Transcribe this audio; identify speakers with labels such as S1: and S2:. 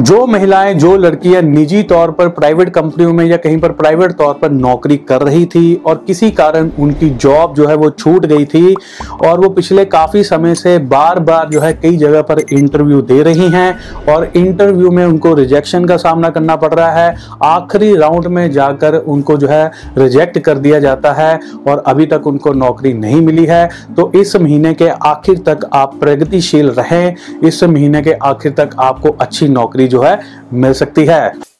S1: जो महिलाएँ, जो लड़कियाँ निजी तौर पर प्राइवेट कंपनियों में या कहीं पर प्राइवेट तौर पर नौकरी कर रही थी और किसी कारण उनकी जॉब जो है वो छूट गई थी और वो पिछले काफ़ी समय से बार बार जो है कई जगह पर इंटरव्यू दे रही हैं और इंटरव्यू में उनको रिजेक्शन का सामना करना पड़ रहा है। आखिरी राउंड में जाकर उनको जो है रिजेक्ट कर दिया जाता है और अभी तक उनको नौकरी नहीं मिली है। तो इस महीने के आखिर तक आप प्रगतिशील रहें। इस महीने के आखिर तक आपको अच्छी नौकरी जो है मिल सकती है।